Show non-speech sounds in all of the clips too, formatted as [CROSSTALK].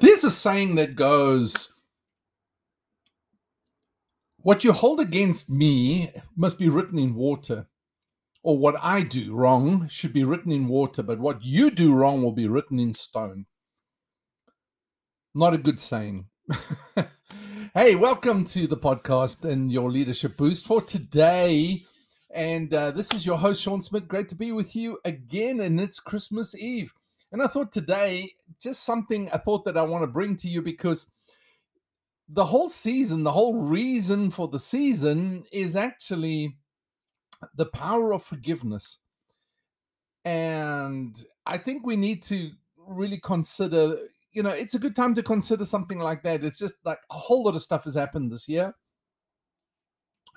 There's a saying that goes, What you hold against me must be written in water, or what I do wrong should be written in water, but what you do wrong will be written in stone. Not a good saying. [LAUGHS] hey, welcome to the podcast and your leadership boost for today. And uh, this is your host, Sean Smith. Great to be with you again, and it's Christmas Eve. And I thought today, just something I thought that I want to bring to you because the whole season, the whole reason for the season is actually the power of forgiveness. And I think we need to really consider, you know, it's a good time to consider something like that. It's just like a whole lot of stuff has happened this year.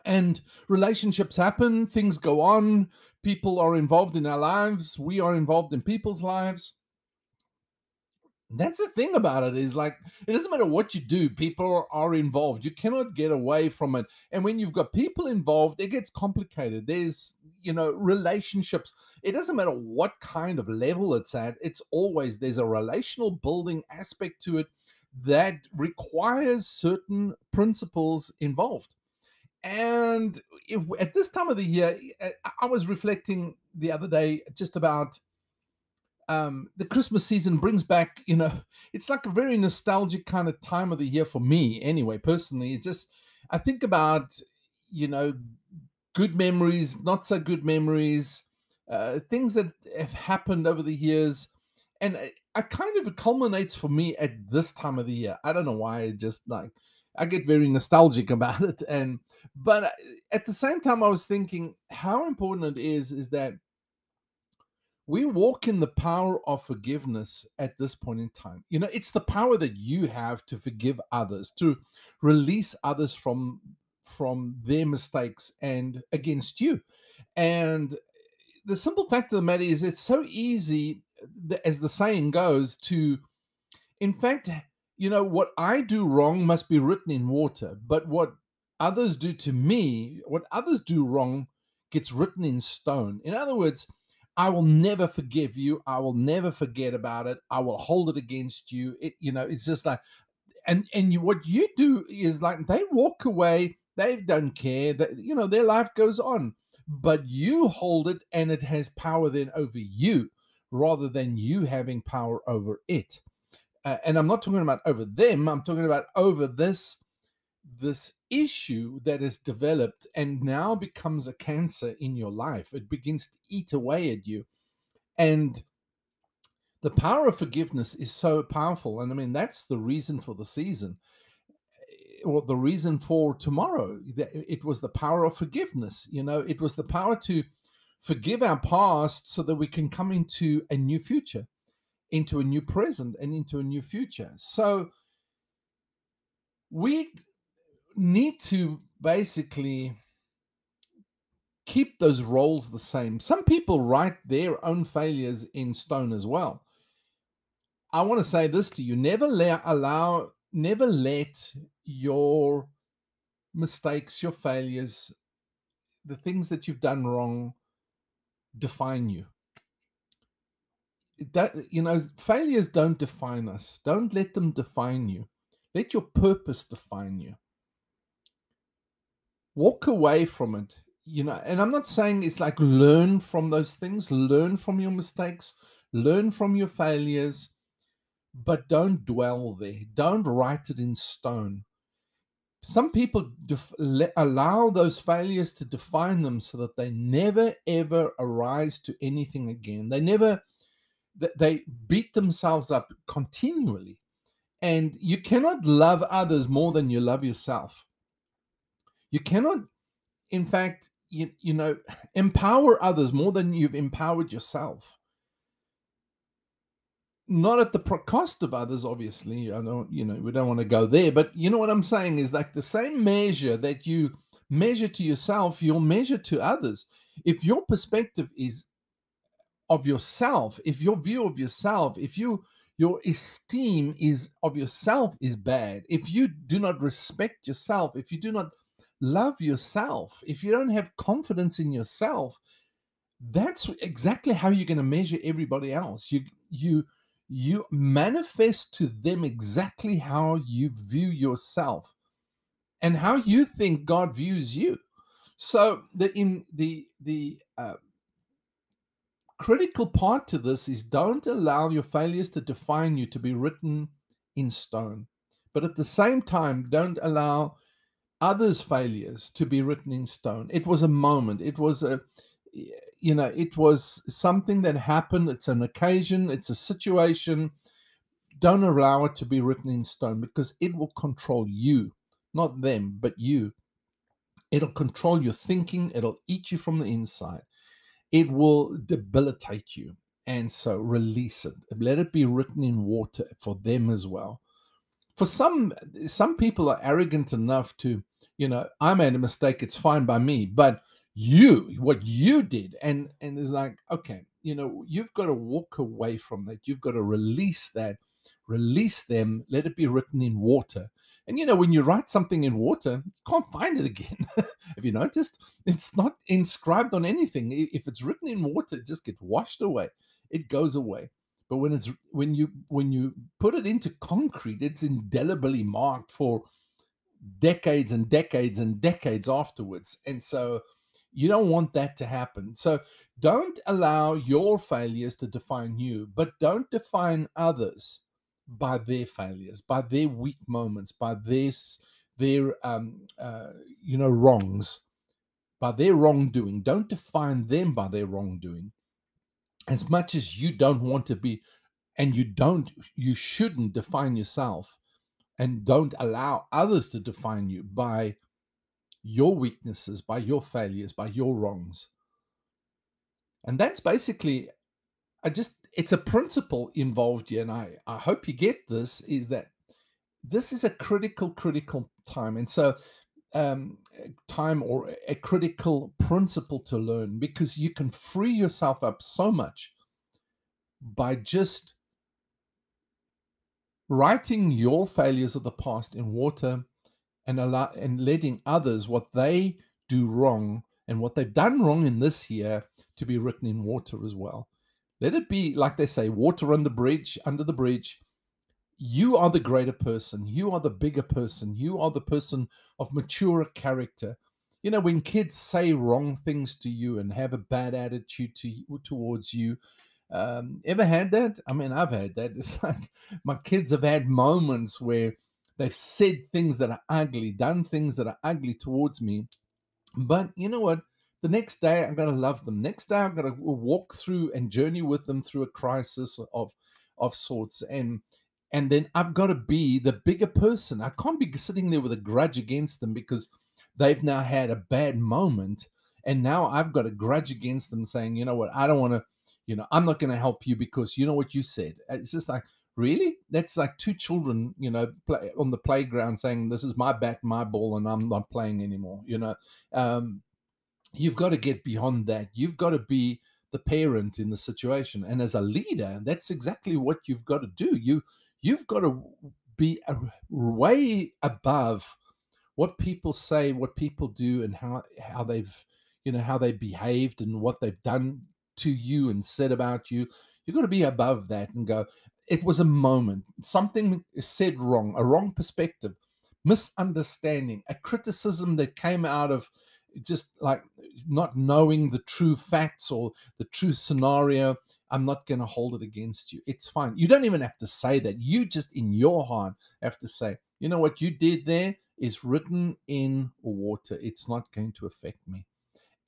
And relationships happen, things go on, people are involved in our lives, we are involved in people's lives that's the thing about it is like it doesn't matter what you do people are involved. You cannot get away from it. And when you've got people involved it gets complicated. There's you know relationships. It doesn't matter what kind of level it's at it's always there's a relational building aspect to it that requires certain principles involved. And if, at this time of the year eh, i was reflecting the other day just about um, the Christmas season brings back, you know, [LAUGHS] it's like a very nostalgic kind of time of the year for me, anyway, personally. It just, I think about, you know, good memories, not so good memories, uh, things that have happened over the years. And it, it kind of culminates for me at this time of the year. I don't know why, it just like, I get very nostalgic about [LAUGHS] it. And, but uh, at the same time, I was thinking how important it is, is that we walk in the power of forgiveness at this point in time. You know, it's the power that you have to forgive others, to release others from from their mistakes and against you. And the simple fact of the matter is it's so easy as the saying goes to in fact, you know, what I do wrong must be written in water, but what others do to me, what others do wrong gets written in stone. In other words, I will never forgive you. I will never forget about it. I will hold it against you. It, you know, it's just like, and and you, what you do is like they walk away. They don't care. That you know their life goes on, but you hold it, and it has power then over you, rather than you having power over it. Uh, and I'm not talking about over them. I'm talking about over this this issue that is developed and now becomes a cancer in your life. It begins to eat away at you. And the power of forgiveness is so powerful. And I mean, that's the reason for the season eh, or the reason for tomorrow. It was the power of forgiveness. You know, it was the power to forgive our past so that we can come into a new future, into a new present, and into a new future. So we need to basically keep those roles the same. Some people write their own failures in stone as well. I want to say this to you never let, allow, never let your mistakes, your failures, the things that you've done wrong define you. That you know, failures don't define us. Don't let them define you. Let your purpose define you walk away from it you know and i'm not saying it's like learn from those things learn from your mistakes learn from your failures but don't dwell there. Don't write it in stone. Some people def- allow those failures to define them so that they never ever arise to anything again. They never they beat themselves up continually. And you cannot love others more than you love yourself you cannot, in fact, you, you know, empower others more than you've empowered yourself. not at the cost of others obviously i don't you know we don't want to go there but you know what i'm saying is like the same measure that you measure to yourself you'll measure to others if your perspective is of yourself if your view of yourself if you your esteem is of yourself is bad if you do not respect yourself if you do not love yourself. If you don't have confidence in yourself that's exactly how you're going to measure everybody else. You you you manifest to them exactly how you view yourself and how you think god views you. So the in the the uh, critical part to this is don't allow your failures to define you to be written in stone. But at the same time don't allow others failures to be written in stone it was a moment it was a you know, it was something that happened. It's an occasion, it's a situation. Don't allow it to be written in stone because it will control you, not them, but you. It'll control your thinking, it'll eat you from the inside, it will debilitate you. And so release it. Let it be written in water for them as well. For some, some people are arrogant enough to, you know, I made a mistake, it's fine by me. But you what you did and and it's like okay you know you've got to walk away from that you've got to release that release them let it be written in water. And you know when you write something in water you can't find it again. [LAUGHS] Have you noticed? It's not inscribed on anything. If it's written in water it just gets washed away. It goes away. But when it's when you when you put it into concrete it's indelibly marked for decades and decades and decades afterwards and so you don't want that to happen. So don't allow your failures to define you, but don't define others by their failures, by their weak moments, by their their um, uh, you know wrongs, by their wrongdoing. Don't define them by their wrongdoing. As much as you don't want to be, and you don't, you shouldn't define yourself, and don't allow others to define you by your weaknesses, by your failures, by your wrongs. And that's basically, I just, it's a principle involved here. And I, I hope you get this is that this is a critical, critical time. And so, um, time or a critical principle to learn because you can free yourself up so much by just writing your failures of the past in water and allow and letting others what they do wrong and what they've done wrong in this year to be written in water as well. Let it be like they say, water on the bridge, under the bridge. You are the greater person. You are the bigger person. You are the person of maturer character. You know, when kids say wrong things to you and have a bad attitude to towards you, um, ever had that? I mean, I've had that. [LAUGHS] It's like my kids have had moments where They've said things that are ugly, done things that are ugly towards me. But you know what? The next day, I'm going to love them. Next day, I'm going to walk through and journey with them through a crisis of, of sorts. And and then I've got to be the bigger person. I can't be sitting there with a grudge against them because they've now had a bad moment. And now I've got a grudge against them saying, you know what, I don't want to, you know, I'm not going to help you because you know what you said. It's just like, really? That's like two children you know play on the playground saying this is my bat my ball and i'm not playing anymore you know? Um, you've got to get beyond that. You've got to be the parent in the situation and as a leader that's exactly what you've got to do. You you've got to be way above what people say what people do and how how they've you know how they behaved and what they've done to you and said about you you've got to be above that and go it was a moment. Something said wrong, a wrong perspective, misunderstanding, a criticism that came out of just like not knowing the true facts or the true scenario. I'm not going to hold it against you. It's fine. You don't even have to say that. You just in your heart have to say, you know what you did there is written in water. It's not going to affect me.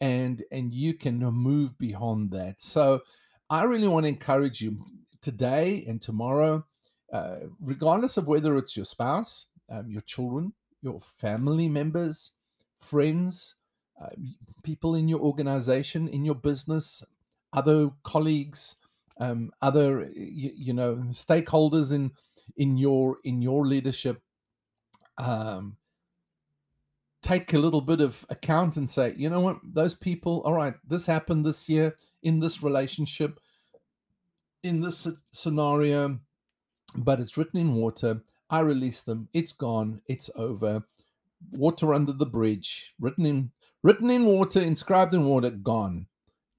And and you can move beyond that. So I really want to encourage you today and tomorrow, uh, regardless of whether it's your spouse, um, your children, your family members, friends, uh, people in your organization, in your business, other colleagues, um, other you, you know stakeholders in in your in your leadership um, take a little bit of account and say, you know what, those people, all right, this happened this year in this relationship, in this scenario, but it's written in water. I release them. It's gone. It's over. Water under the bridge, written in written in water, inscribed in water, gone.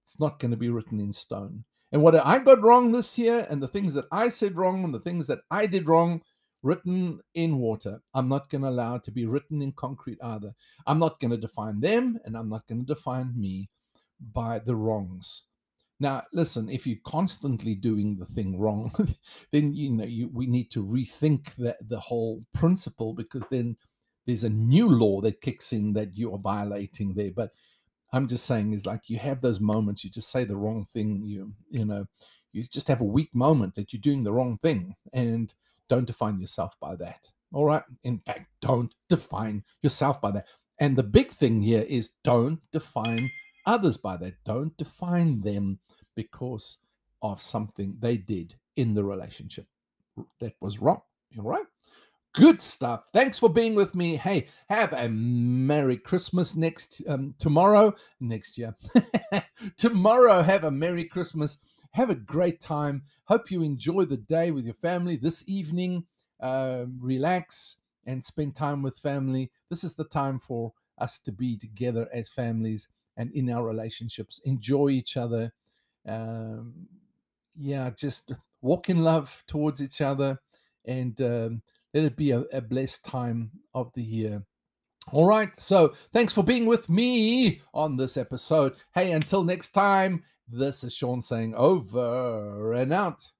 It's not going to be written in stone. And what I got wrong this year, and the things that I said wrong, and the things that I did wrong, written in water. I'm not going to allow it to be written in concrete either. I'm not going to define them, and I'm not going to define me by the wrongs. Now, listen, if you're constantly doing the thing wrong, [LAUGHS] then you know you, we need to rethink the, the whole principle because then there's a new law that kicks in that you are violating there. But I'm just saying is like you have those moments, you just say the wrong thing, you you know, you just have a weak moment that you're doing the wrong thing. And don't define yourself by that. All right. In fact, don't define yourself by that. And the big thing here is don't define others by that. Don't define them because of something they did in the relationship that was wrong. All right. Good stuff. Thanks for being with me. Hey, have a Merry Christmas next um, tomorrow, next year. [LAUGHS] tomorrow, have a Merry Christmas. Have a great time. Hope you enjoy the day with your family this evening. Uh, relax and spend time with family. This is the time for us to be together as families and in our relationships. Enjoy each other. Um, yeah, just walk in love towards each other and um, let it be a, a blessed time of the year. All right. So thanks for being with me on this episode. Hey, until next time, this is Sean saying over and out.